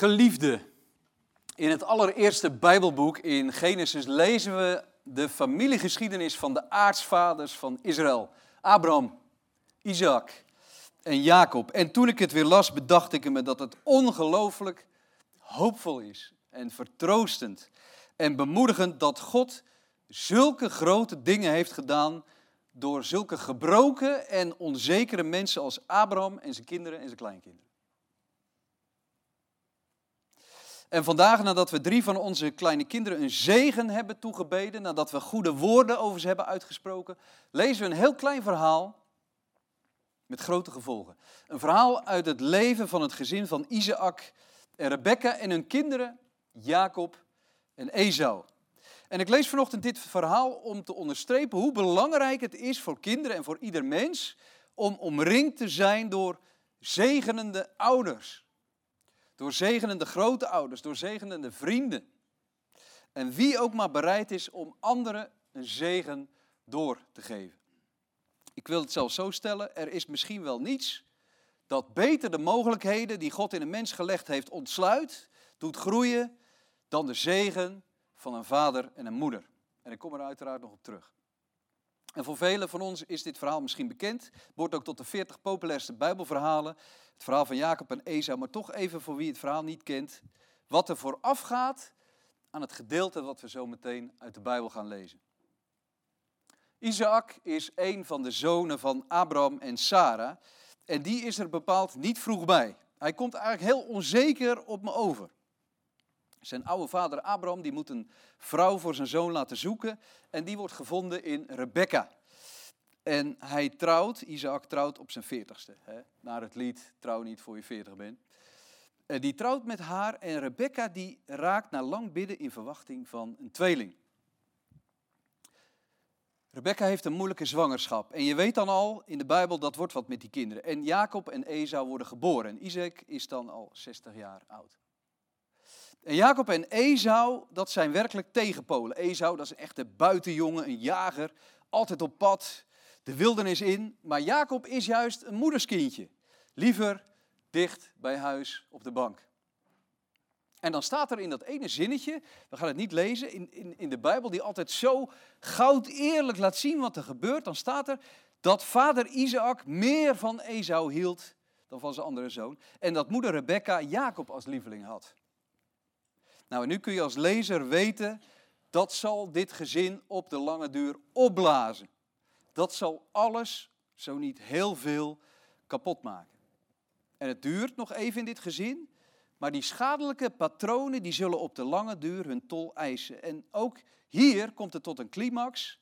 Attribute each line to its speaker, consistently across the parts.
Speaker 1: Geliefde, in het allereerste Bijbelboek in Genesis lezen we de familiegeschiedenis van de aartsvaders van Israël. Abraham, Isaac en Jacob. En toen ik het weer las, bedacht ik me dat het ongelooflijk hoopvol is en vertroostend en bemoedigend dat God zulke grote dingen heeft gedaan door zulke gebroken en onzekere mensen als Abraham en zijn kinderen en zijn kleinkinderen. En vandaag, nadat we drie van onze kleine kinderen een zegen hebben toegebeden, nadat we goede woorden over ze hebben uitgesproken, lezen we een heel klein verhaal met grote gevolgen. Een verhaal uit het leven van het gezin van Isaac en Rebecca en hun kinderen Jacob en Esau. En ik lees vanochtend dit verhaal om te onderstrepen hoe belangrijk het is voor kinderen en voor ieder mens om omringd te zijn door zegenende ouders. Door zegenende grote ouders, door zegenende vrienden. En wie ook maar bereid is om anderen een zegen door te geven. Ik wil het zelfs zo stellen, er is misschien wel niets dat beter de mogelijkheden die God in een mens gelegd heeft ontsluit, doet groeien, dan de zegen van een vader en een moeder. En ik kom er uiteraard nog op terug. En voor velen van ons is dit verhaal misschien bekend. Het wordt ook tot de 40 populairste Bijbelverhalen. Het verhaal van Jacob en Esau, maar toch even voor wie het verhaal niet kent. Wat er vooraf gaat aan het gedeelte wat we zo meteen uit de Bijbel gaan lezen. Isaac is een van de zonen van Abraham en Sarah. En die is er bepaald niet vroeg bij. Hij komt eigenlijk heel onzeker op me over. Zijn oude vader Abraham die moet een vrouw voor zijn zoon laten zoeken. En die wordt gevonden in Rebecca. En hij trouwt, Isaac trouwt op zijn veertigste. Naar het lied, trouw niet voor je veertig bent. En die trouwt met haar en Rebecca die raakt na lang bidden in verwachting van een tweeling. Rebecca heeft een moeilijke zwangerschap. En je weet dan al in de Bijbel, dat wordt wat met die kinderen. En Jacob en Esau worden geboren. En Isaac is dan al 60 jaar oud. En Jacob en Esau, dat zijn werkelijk tegenpolen. Esau, dat is een echte buitenjongen, een jager, altijd op pad, de wildernis in. Maar Jacob is juist een moederskindje. Liever dicht bij huis op de bank. En dan staat er in dat ene zinnetje, we gaan het niet lezen, in, in, in de Bijbel, die altijd zo goud eerlijk laat zien wat er gebeurt. Dan staat er dat vader Isaac meer van Esau hield dan van zijn andere zoon. En dat moeder Rebecca Jacob als lieveling had. Nou, en nu kun je als lezer weten, dat zal dit gezin op de lange duur opblazen. Dat zal alles, zo niet heel veel, kapot maken. En het duurt nog even in dit gezin, maar die schadelijke patronen die zullen op de lange duur hun tol eisen. En ook hier komt het tot een climax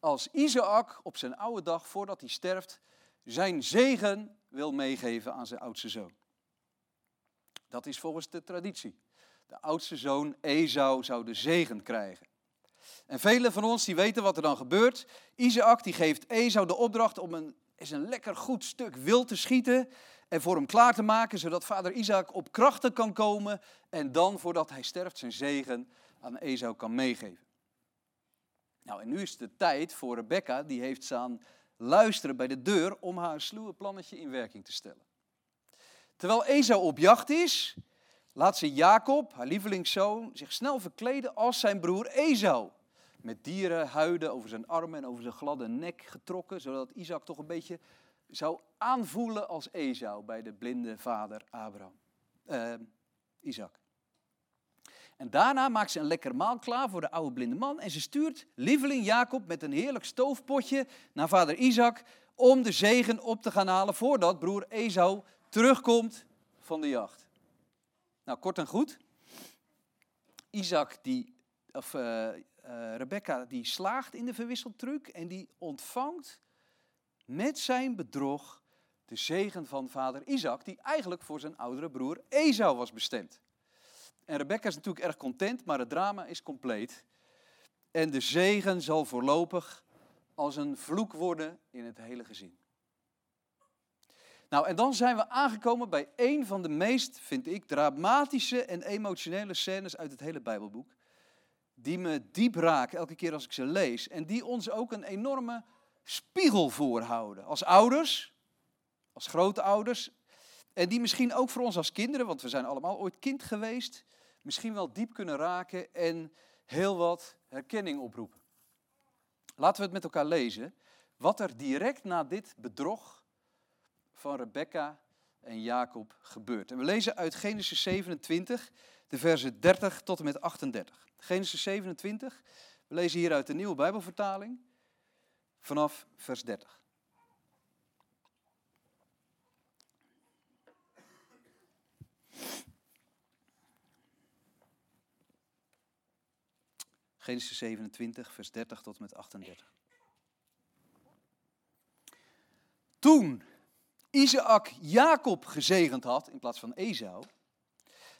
Speaker 1: als Isaac op zijn oude dag, voordat hij sterft, zijn zegen wil meegeven aan zijn oudste zoon. Dat is volgens de traditie. De oudste zoon Esau zou de zegen krijgen. En velen van ons die weten wat er dan gebeurt. Isaac die geeft Esau de opdracht om een, een lekker goed stuk wild te schieten en voor hem klaar te maken, zodat vader Isaac op krachten kan komen en dan, voordat hij sterft, zijn zegen aan Esau kan meegeven. Nou, en nu is de tijd voor Rebecca, die heeft staan luisteren bij de deur om haar sluwe plannetje in werking te stellen. Terwijl Esau op jacht is, laat ze Jacob, haar lievelingszoon, zich snel verkleden als zijn broer Esau. Met dierenhuiden over zijn armen en over zijn gladde nek getrokken, zodat Isaac toch een beetje zou aanvoelen als Esau bij de blinde vader Abraham, uh, Isaac. En daarna maakt ze een lekker maal klaar voor de oude blinde man en ze stuurt lieveling Jacob met een heerlijk stoofpotje naar vader Isaac om de zegen op te gaan halen voordat broer Esau terugkomt van de jacht. Nou, kort en goed. Isaac, die, of uh, uh, Rebecca, die slaagt in de verwisseltruc en die ontvangt met zijn bedrog de zegen van vader Isaac, die eigenlijk voor zijn oudere broer Esau was bestemd. En Rebecca is natuurlijk erg content, maar het drama is compleet. En de zegen zal voorlopig als een vloek worden in het hele gezin. Nou, en dan zijn we aangekomen bij een van de meest, vind ik, dramatische en emotionele scènes uit het hele Bijbelboek. Die me diep raken elke keer als ik ze lees. En die ons ook een enorme spiegel voorhouden. Als ouders, als grootouders En die misschien ook voor ons als kinderen, want we zijn allemaal ooit kind geweest, misschien wel diep kunnen raken en heel wat herkenning oproepen. Laten we het met elkaar lezen. Wat er direct na dit bedrog van Rebecca en Jacob gebeurt. En we lezen uit Genesis 27, de versen 30 tot en met 38. Genesis 27, we lezen hier uit de nieuwe Bijbelvertaling vanaf vers 30. Genesis 27, vers 30 tot en met 38. Toen Isaac Jacob gezegend had in plaats van Esau,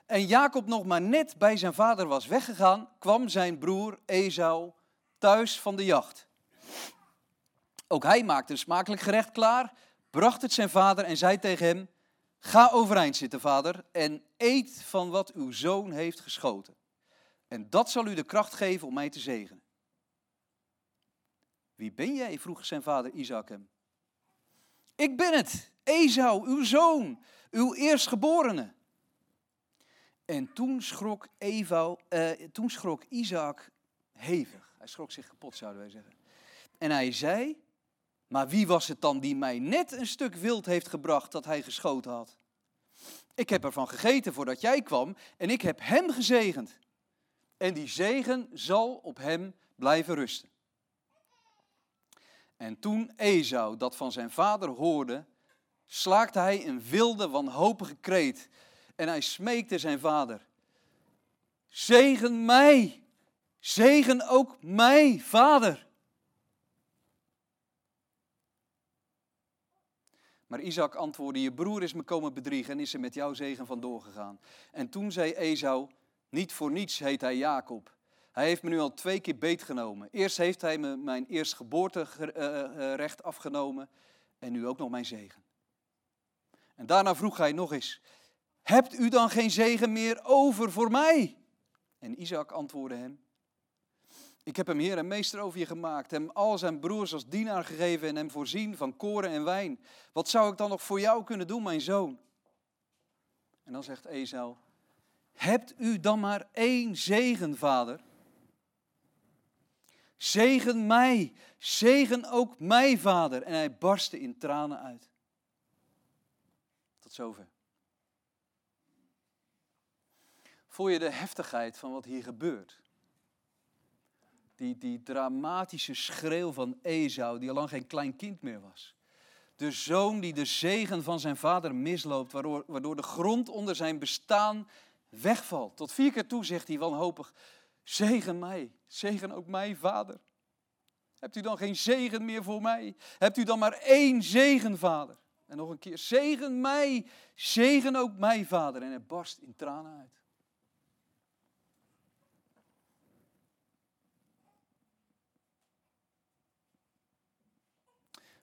Speaker 1: en Jacob nog maar net bij zijn vader was weggegaan, kwam zijn broer Esau thuis van de jacht. Ook hij maakte een smakelijk gerecht klaar, bracht het zijn vader en zei tegen hem: Ga overeind zitten, vader, en eet van wat uw zoon heeft geschoten. En dat zal u de kracht geven om mij te zegenen. Wie ben jij? vroeg zijn vader Isaac hem. Ik ben het, Esau, uw zoon, uw eerstgeborene. En toen schrok, Eva, uh, toen schrok Isaac hevig. Hij schrok zich kapot, zouden wij zeggen. En hij zei, maar wie was het dan die mij net een stuk wild heeft gebracht dat hij geschoten had? Ik heb ervan gegeten voordat jij kwam en ik heb hem gezegend. En die zegen zal op hem blijven rusten. En toen Esau dat van zijn vader hoorde, slaakte hij een wilde, wanhopige kreet. En hij smeekte zijn vader: Zegen mij, zegen ook mij, vader. Maar Isaac antwoordde: Je broer is me komen bedriegen en is er met jouw zegen vandoor gegaan. En toen zei Esau: Niet voor niets heet hij Jacob. Hij heeft me nu al twee keer beetgenomen. Eerst heeft hij me mijn eerstgeboorterecht afgenomen en nu ook nog mijn zegen. En daarna vroeg hij nog eens: Hebt u dan geen zegen meer over voor mij? En Isaac antwoordde hem: Ik heb hem heer en meester over je gemaakt, hem al zijn broers als dienaar gegeven en hem voorzien van koren en wijn. Wat zou ik dan nog voor jou kunnen doen, mijn zoon? En dan zegt Esau: Hebt u dan maar één zegen, vader? Zegen mij, zegen ook mij, vader. En hij barstte in tranen uit. Zover. Voel je de heftigheid van wat hier gebeurt? Die, die dramatische schreeuw van Esau, die al lang geen klein kind meer was. De zoon die de zegen van zijn vader misloopt, waardoor, waardoor de grond onder zijn bestaan wegvalt. Tot vier keer toe zegt hij wanhopig, zegen mij, zegen ook mij, vader. Hebt u dan geen zegen meer voor mij? Hebt u dan maar één zegen, vader? En nog een keer, zegen mij, zegen ook mij, vader. En hij barst in tranen uit.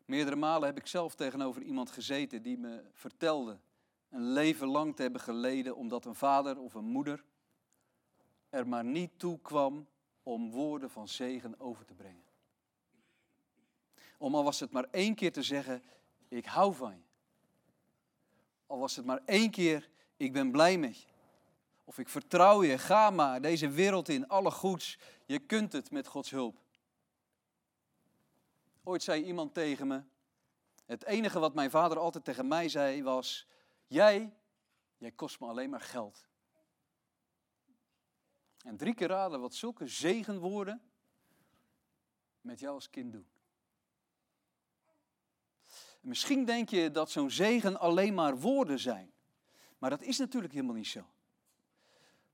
Speaker 1: Meerdere malen heb ik zelf tegenover iemand gezeten die me vertelde een leven lang te hebben geleden omdat een vader of een moeder er maar niet toe kwam om woorden van zegen over te brengen. Om al was het maar één keer te zeggen, ik hou van je. Al was het maar één keer, ik ben blij met je. Of ik vertrouw je, ga maar deze wereld in, alle goeds. Je kunt het met Gods hulp. Ooit zei iemand tegen me, het enige wat mijn vader altijd tegen mij zei was, jij, jij kost me alleen maar geld. En drie keer raden wat zulke zegenwoorden met jou als kind doen. Misschien denk je dat zo'n zegen alleen maar woorden zijn. Maar dat is natuurlijk helemaal niet zo.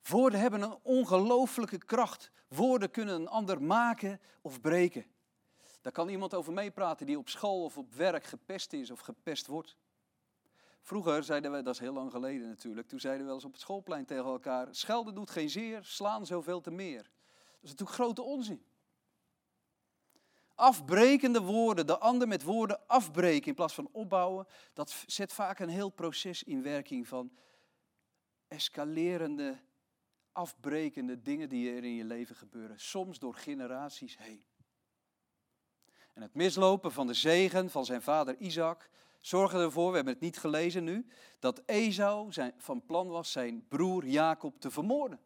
Speaker 1: Woorden hebben een ongelooflijke kracht. Woorden kunnen een ander maken of breken. Daar kan iemand over meepraten die op school of op werk gepest is of gepest wordt. Vroeger zeiden we, dat is heel lang geleden natuurlijk, toen zeiden we wel eens op het schoolplein tegen elkaar: schelden doet geen zeer, slaan zoveel te meer. Dat is natuurlijk grote onzin. Afbrekende woorden, de ander met woorden afbreken in plaats van opbouwen, dat zet vaak een heel proces in werking van escalerende, afbrekende dingen die er in je leven gebeuren, soms door generaties heen. En het mislopen van de zegen van zijn vader Isaac zorgde ervoor, we hebben het niet gelezen nu, dat Esau zijn, van plan was zijn broer Jacob te vermoorden.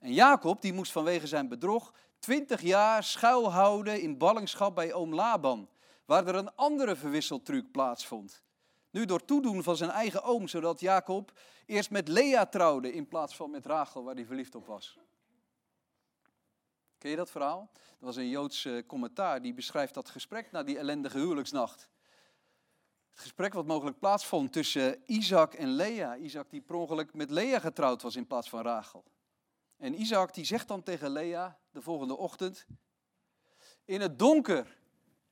Speaker 1: En Jacob die moest vanwege zijn bedrog twintig jaar schuilhouden in ballingschap bij oom Laban, waar er een andere verwisseltruc plaatsvond. Nu door toedoen van zijn eigen oom, zodat Jacob eerst met Lea trouwde in plaats van met Rachel, waar hij verliefd op was. Ken je dat verhaal? Er was een Joods eh, commentaar die beschrijft dat gesprek na die ellendige huwelijksnacht. Het gesprek wat mogelijk plaatsvond tussen Isaac en Lea. Isaac die per ongeluk met Lea getrouwd was in plaats van Rachel. En Isaac die zegt dan tegen Lea de volgende ochtend: In het donker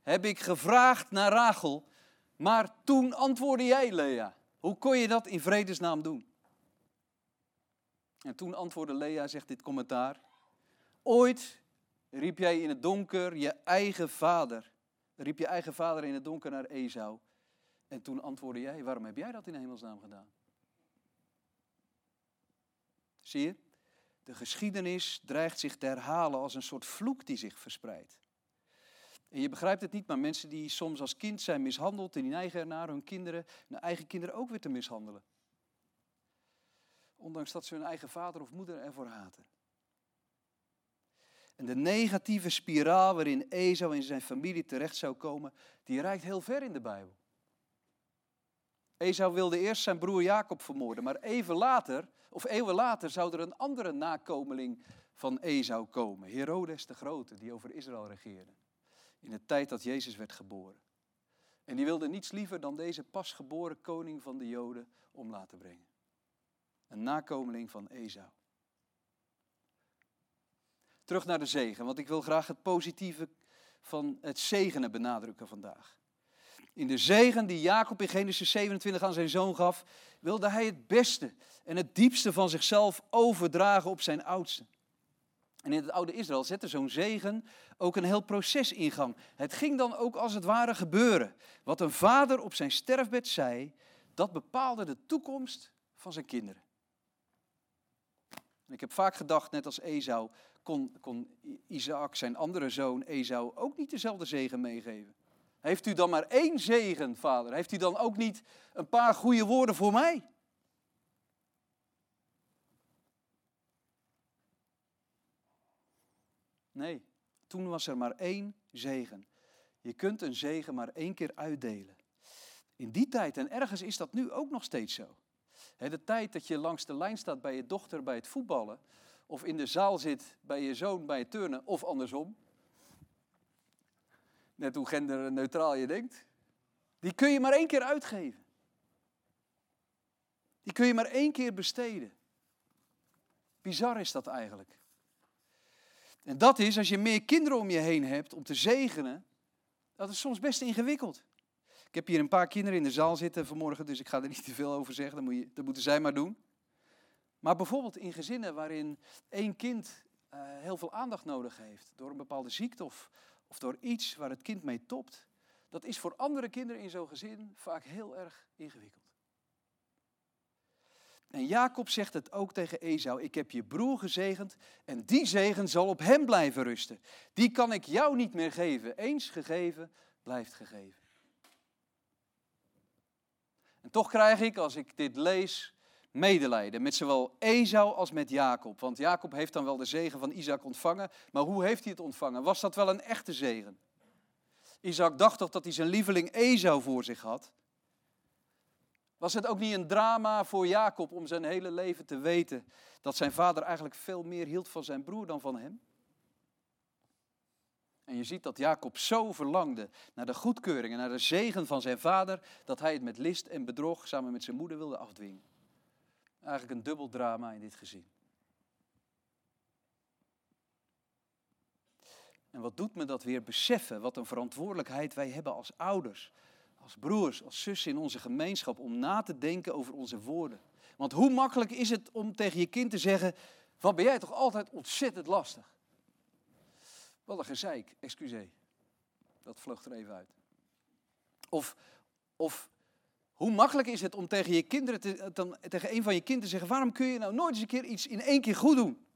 Speaker 1: heb ik gevraagd naar Rachel, maar toen antwoordde jij, Lea. Hoe kon je dat in vredesnaam doen? En toen antwoordde Lea, zegt dit commentaar: Ooit riep jij in het donker je eigen vader. Riep je eigen vader in het donker naar Esau. En toen antwoordde jij: Waarom heb jij dat in hemelsnaam gedaan? Zie je? De geschiedenis dreigt zich te herhalen als een soort vloek die zich verspreidt. En je begrijpt het niet, maar mensen die soms als kind zijn mishandeld en die neigen ernaar hun kinderen, hun eigen kinderen ook weer te mishandelen. Ondanks dat ze hun eigen vader of moeder ervoor haten. En de negatieve spiraal waarin Esau en zijn familie terecht zou komen, die reikt heel ver in de Bijbel. Esau wilde eerst zijn broer Jacob vermoorden, maar even later, of eeuwen later, zou er een andere nakomeling van Esau komen. Herodes de Grote, die over Israël regeerde. In de tijd dat Jezus werd geboren. En die wilde niets liever dan deze pasgeboren koning van de Joden om laten brengen. Een nakomeling van Esau. Terug naar de zegen, want ik wil graag het positieve van het zegenen benadrukken vandaag. In de zegen die Jacob in Genesis 27 aan zijn zoon gaf, wilde hij het beste en het diepste van zichzelf overdragen op zijn oudste. En in het oude Israël zette zo'n zegen ook een heel proces in gang. Het ging dan ook als het ware gebeuren. Wat een vader op zijn sterfbed zei, dat bepaalde de toekomst van zijn kinderen. En ik heb vaak gedacht, net als Esau, kon, kon Isaac zijn andere zoon Esau ook niet dezelfde zegen meegeven. Heeft u dan maar één zegen, vader? Heeft u dan ook niet een paar goede woorden voor mij? Nee, toen was er maar één zegen. Je kunt een zegen maar één keer uitdelen. In die tijd, en ergens is dat nu ook nog steeds zo. De tijd dat je langs de lijn staat bij je dochter bij het voetballen, of in de zaal zit bij je zoon bij het turnen, of andersom. Net hoe genderneutraal je denkt. Die kun je maar één keer uitgeven. Die kun je maar één keer besteden. Bizar is dat eigenlijk. En dat is, als je meer kinderen om je heen hebt om te zegenen, dat is soms best ingewikkeld. Ik heb hier een paar kinderen in de zaal zitten vanmorgen, dus ik ga er niet te veel over zeggen, dat, moet je, dat moeten zij maar doen. Maar bijvoorbeeld in gezinnen waarin één kind uh, heel veel aandacht nodig heeft, door een bepaalde ziekte of, of door iets waar het kind mee topt, dat is voor andere kinderen in zo'n gezin vaak heel erg ingewikkeld. En Jacob zegt het ook tegen Esau: Ik heb je broer gezegend en die zegen zal op hem blijven rusten. Die kan ik jou niet meer geven. Eens gegeven, blijft gegeven. En toch krijg ik, als ik dit lees, medelijden met zowel Esau als met Jacob. Want Jacob heeft dan wel de zegen van Isaac ontvangen, maar hoe heeft hij het ontvangen? Was dat wel een echte zegen? Isaac dacht toch dat hij zijn lieveling Esau voor zich had? Was het ook niet een drama voor Jacob om zijn hele leven te weten dat zijn vader eigenlijk veel meer hield van zijn broer dan van hem? En je ziet dat Jacob zo verlangde naar de goedkeuring en naar de zegen van zijn vader, dat hij het met list en bedrog samen met zijn moeder wilde afdwingen. Eigenlijk een dubbel drama in dit gezin. En wat doet me dat weer beseffen, wat een verantwoordelijkheid wij hebben als ouders, als broers, als zussen in onze gemeenschap, om na te denken over onze woorden. Want hoe makkelijk is het om tegen je kind te zeggen, wat ben jij toch altijd ontzettend lastig. Wat een gezeik, excuseer. Dat vlucht er even uit. Of, of hoe makkelijk is het om tegen, je kinderen te, dan, tegen een van je kinderen te zeggen: waarom kun je nou nooit eens een keer iets in één keer goed doen?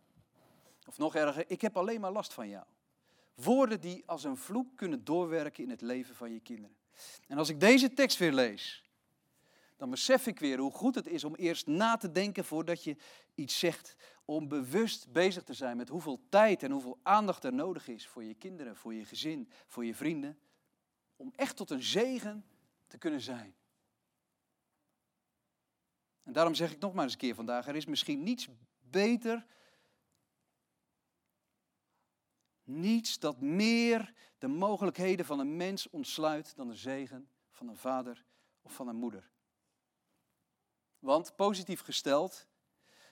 Speaker 1: Of nog erger, ik heb alleen maar last van jou. Woorden die als een vloek kunnen doorwerken in het leven van je kinderen. En als ik deze tekst weer lees, dan besef ik weer hoe goed het is om eerst na te denken voordat je iets zegt. Om bewust bezig te zijn met hoeveel tijd en hoeveel aandacht er nodig is voor je kinderen, voor je gezin, voor je vrienden. Om echt tot een zegen te kunnen zijn. En daarom zeg ik nog maar eens een keer vandaag, er is misschien niets beter, niets dat meer de mogelijkheden van een mens ontsluit dan de zegen van een vader of van een moeder. Want positief gesteld,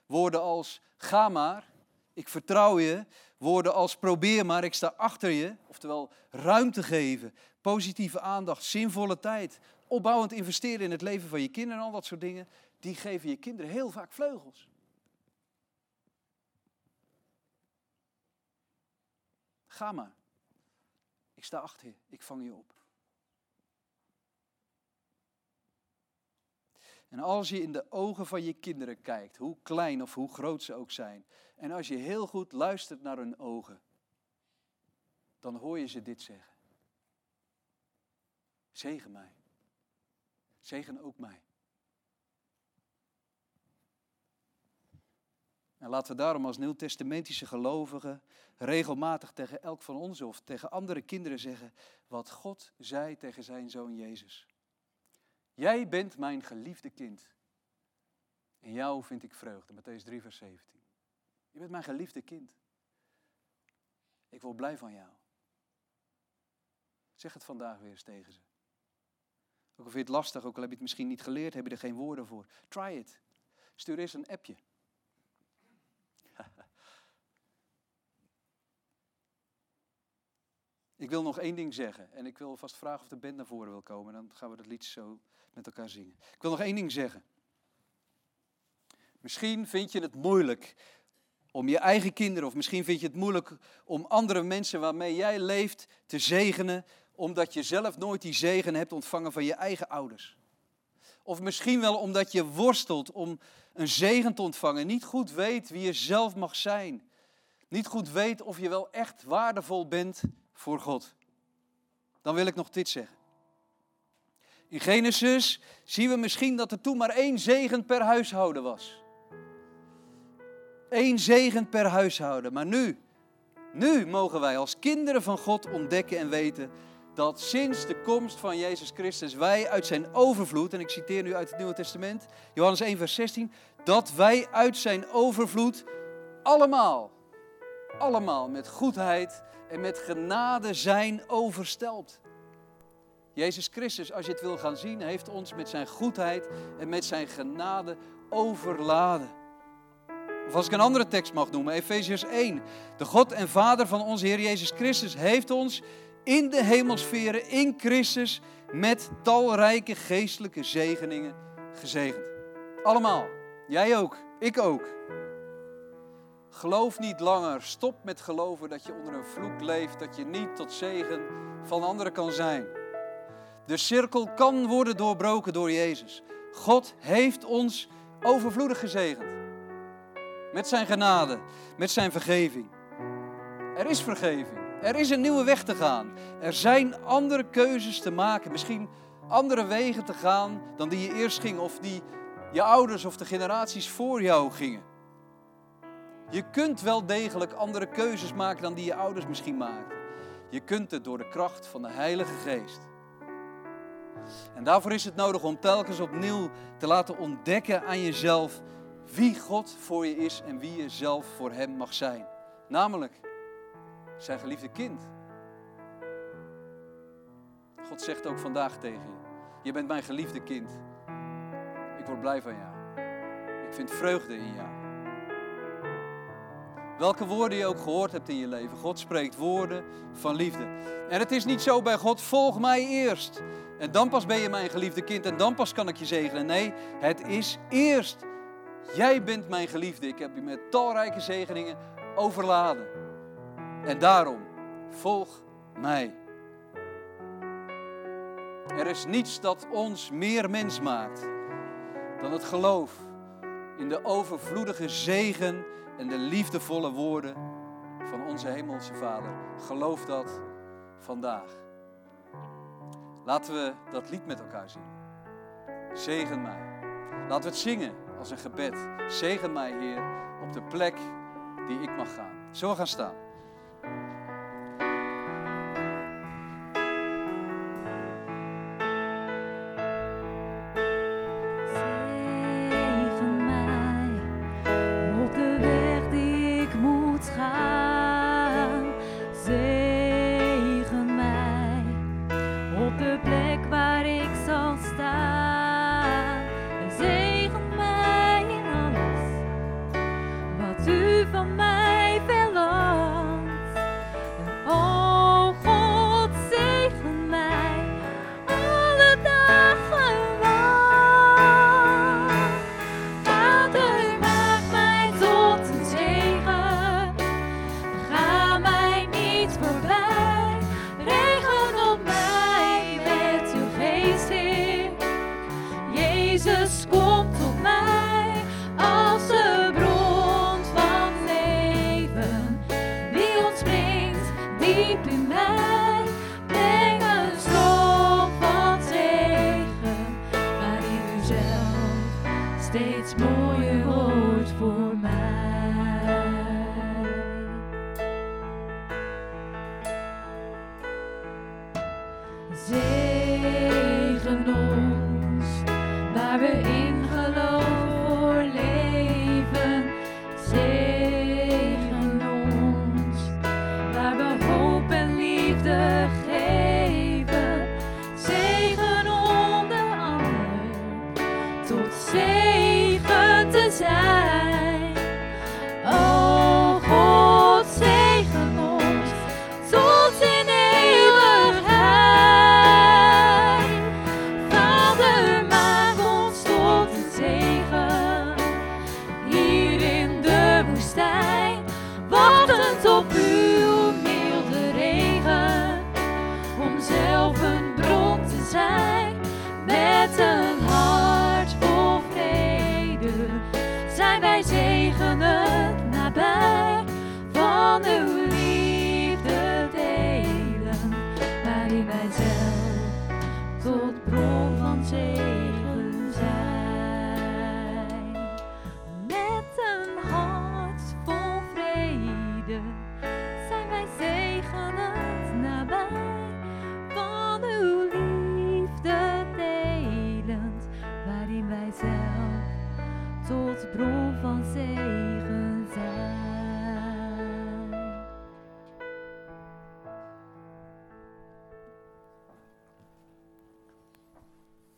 Speaker 1: woorden als ga maar, ik vertrouw je, woorden als probeer maar, ik sta achter je, oftewel ruimte geven, positieve aandacht, zinvolle tijd, opbouwend investeren in het leven van je kinderen en al dat soort dingen, die geven je kinderen heel vaak vleugels. Ga maar. Ik sta achter je, ik vang je op. En als je in de ogen van je kinderen kijkt, hoe klein of hoe groot ze ook zijn, en als je heel goed luistert naar hun ogen, dan hoor je ze dit zeggen. Zegen mij. Zegen ook mij. En laten we daarom als nieuwtestamentische gelovigen regelmatig tegen elk van ons of tegen andere kinderen zeggen wat God zei tegen zijn zoon Jezus. Jij bent mijn geliefde kind. In jou vind ik vreugde. Matthäus 3, vers 17. Je bent mijn geliefde kind. Ik word blij van jou. Zeg het vandaag weer eens tegen ze. Ook al vind je het lastig, ook al heb je het misschien niet geleerd, heb je er geen woorden voor. Try it. Stuur eens een appje. Ik wil nog één ding zeggen. En ik wil vast vragen of de band naar voren wil komen. Dan gaan we dat liedje zo met elkaar zingen. Ik wil nog één ding zeggen. Misschien vind je het moeilijk om je eigen kinderen, of misschien vind je het moeilijk om andere mensen waarmee jij leeft te zegenen, omdat je zelf nooit die zegen hebt ontvangen van je eigen ouders. Of misschien wel omdat je worstelt om een zegen te ontvangen, niet goed weet wie je zelf mag zijn. Niet goed weet of je wel echt waardevol bent voor God. Dan wil ik nog dit zeggen. In Genesis zien we misschien dat er toen maar één zegen per huishouden was. Eén zegen per huishouden. Maar nu, nu mogen wij als kinderen van God ontdekken en weten dat sinds de komst van Jezus Christus wij uit zijn overvloed, en ik citeer nu uit het Nieuwe Testament, Johannes 1, vers 16, dat wij uit zijn overvloed allemaal, allemaal met goedheid en met genade zijn oversteld. Jezus Christus, als je het wil gaan zien, heeft ons met zijn goedheid en met zijn genade overladen. Of als ik een andere tekst mag noemen, Efeziërs 1. De God en Vader van onze Heer Jezus Christus heeft ons in de hemelsferen, in Christus, met talrijke geestelijke zegeningen gezegend. Allemaal. Jij ook. Ik ook. Geloof niet langer. Stop met geloven dat je onder een vloek leeft, dat je niet tot zegen van anderen kan zijn. De cirkel kan worden doorbroken door Jezus. God heeft ons overvloedig gezegend. Met zijn genade, met zijn vergeving. Er is vergeving. Er is een nieuwe weg te gaan. Er zijn andere keuzes te maken. Misschien andere wegen te gaan dan die je eerst ging of die je ouders of de generaties voor jou gingen. Je kunt wel degelijk andere keuzes maken dan die je ouders misschien maakten. Je kunt het door de kracht van de Heilige Geest. En daarvoor is het nodig om telkens opnieuw te laten ontdekken aan jezelf wie God voor je is en wie je zelf voor Hem mag zijn. Namelijk zijn geliefde kind. God zegt ook vandaag tegen je: Je bent mijn geliefde kind. Ik word blij van jou. Ik vind vreugde in jou. Welke woorden je ook gehoord hebt in je leven. God spreekt woorden van liefde. En het is niet zo bij God, volg mij eerst. En dan pas ben je mijn geliefde kind en dan pas kan ik je zegenen. Nee, het is eerst. Jij bent mijn geliefde. Ik heb je met talrijke zegeningen overladen. En daarom, volg mij. Er is niets dat ons meer mens maakt dan het geloof in de overvloedige zegen en de liefdevolle woorden van onze Hemelse Vader. Geloof dat vandaag.
Speaker 2: Laten we dat lied met elkaar zingen. Zegen mij. Laten we het zingen als een gebed. Zegen mij, Heer, op de plek die ik mag gaan. We gaan staan?